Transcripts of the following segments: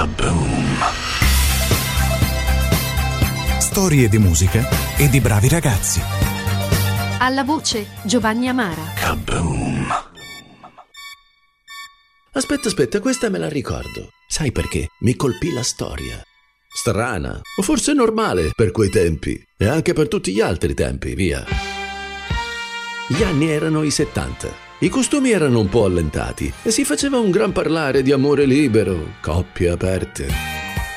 Kaboom! Storie di musica e di bravi ragazzi. Alla voce Giovanni Amara. Kaboom! Aspetta, aspetta, questa me la ricordo. Sai perché? Mi colpì la storia. Strana, o forse normale per quei tempi, e anche per tutti gli altri tempi, via. Gli anni erano i 70. I costumi erano un po' allentati e si faceva un gran parlare di amore libero, coppie aperte.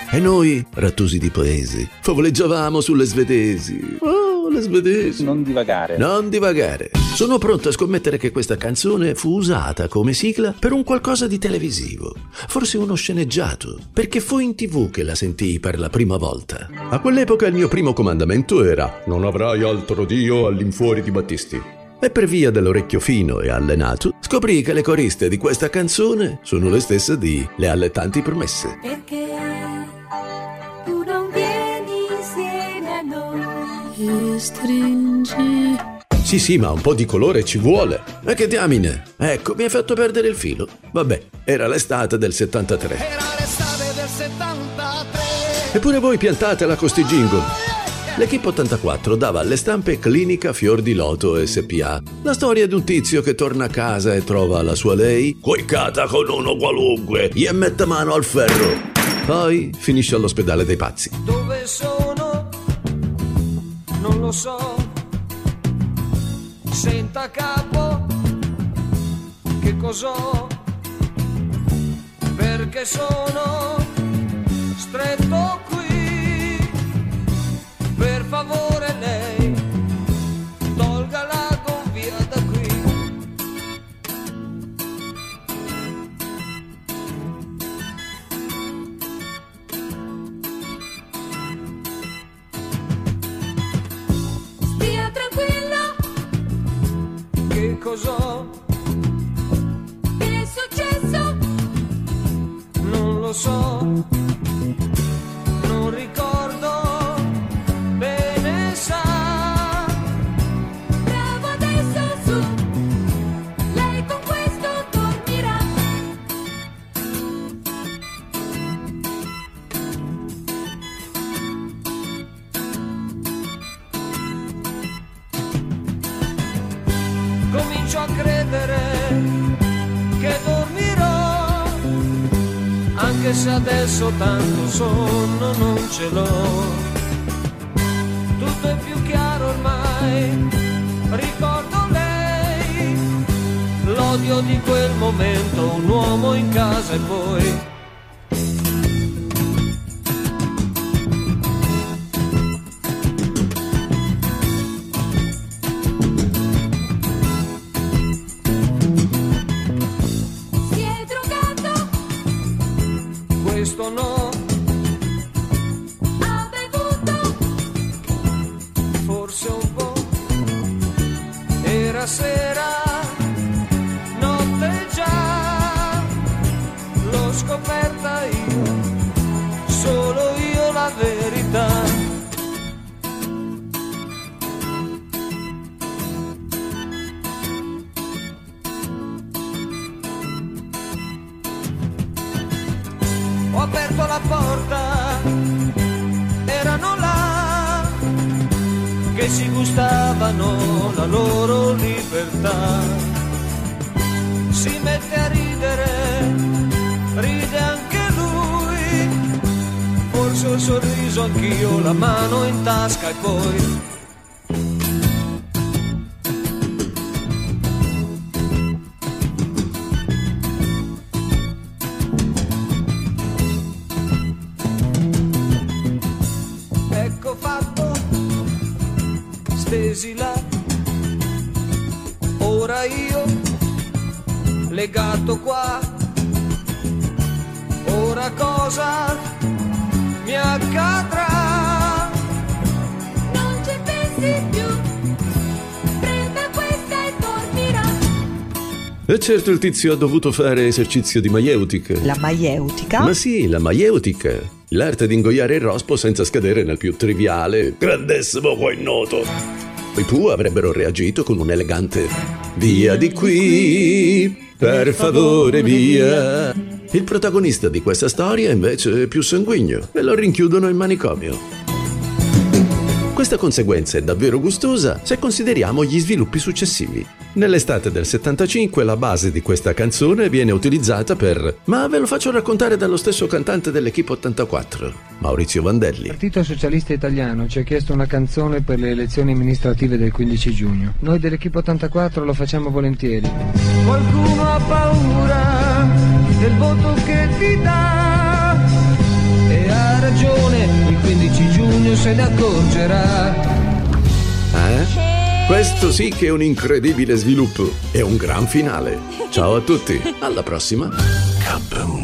E noi, rattusi di paesi, favoleggiavamo sulle svedesi. Oh, le svedesi. Non divagare. Non divagare. Sono pronto a scommettere che questa canzone fu usata come sigla per un qualcosa di televisivo, forse uno sceneggiato, perché fu in tv che la sentii per la prima volta. A quell'epoca il mio primo comandamento era Non avrai altro Dio all'infuori di Battisti. E per via dell'orecchio fino e allenato, scoprì che le coriste di questa canzone sono le stesse di Le allettanti promesse. Perché tu non vieni insieme a noi e stringi Sì, sì, ma un po' di colore ci vuole. E che diamine? Ecco, mi hai fatto perdere il filo. Vabbè, era l'estate del 73. Era l'estate del 73 Eppure voi piantatela con sti jingle. L'Equipe 84 dava alle stampe Clinica Fior di Loto SPA. La storia di un tizio che torna a casa e trova la sua lei coicata con uno qualunque, gli mette mano al ferro. Poi finisce all'ospedale dei pazzi. Dove sono? Non lo so Senta capo Che cos'ho? Perché sono Stretto cos'ho? Che è successo? Non lo so, Comincio a credere che dormirò, anche se adesso tanto sonno non ce l'ho. Tutto è più chiaro ormai, ricordo lei, l'odio di quel momento, un uomo in casa e poi questo no, Ha bevuto. Forse un po'. Era sera, porta, erano là che si gustavano la loro libertà. Si mette a ridere, ride anche lui, forse ho sorriso anch'io, la mano in tasca e poi... stesi là. Ora io, legato qua. Ora cosa mi accadrà? E certo il tizio ha dovuto fare esercizio di maieutica. La maieutica? Ma sì, la maieutica. L'arte di ingoiare il rospo senza scadere nel più triviale grandissimo qua noto. I Pooh avrebbero reagito con un elegante Via di qui, per favore via. Il protagonista di questa storia invece è più sanguigno e lo rinchiudono in manicomio. Questa conseguenza è davvero gustosa se consideriamo gli sviluppi successivi. Nell'estate del 75 la base di questa canzone viene utilizzata per Ma ve lo faccio raccontare dallo stesso cantante dell'Equipe 84, Maurizio Vandelli. Il Partito Socialista Italiano ci ha chiesto una canzone per le elezioni amministrative del 15 giugno. Noi dell'Equipe 84 lo facciamo volentieri. Qualcuno ha paura del voto che ti dà e ha ragione, il 15 giugno se ne accorgerà. Eh? Questo sì che è un incredibile sviluppo e un gran finale. Ciao a tutti, alla prossima. Kaboom!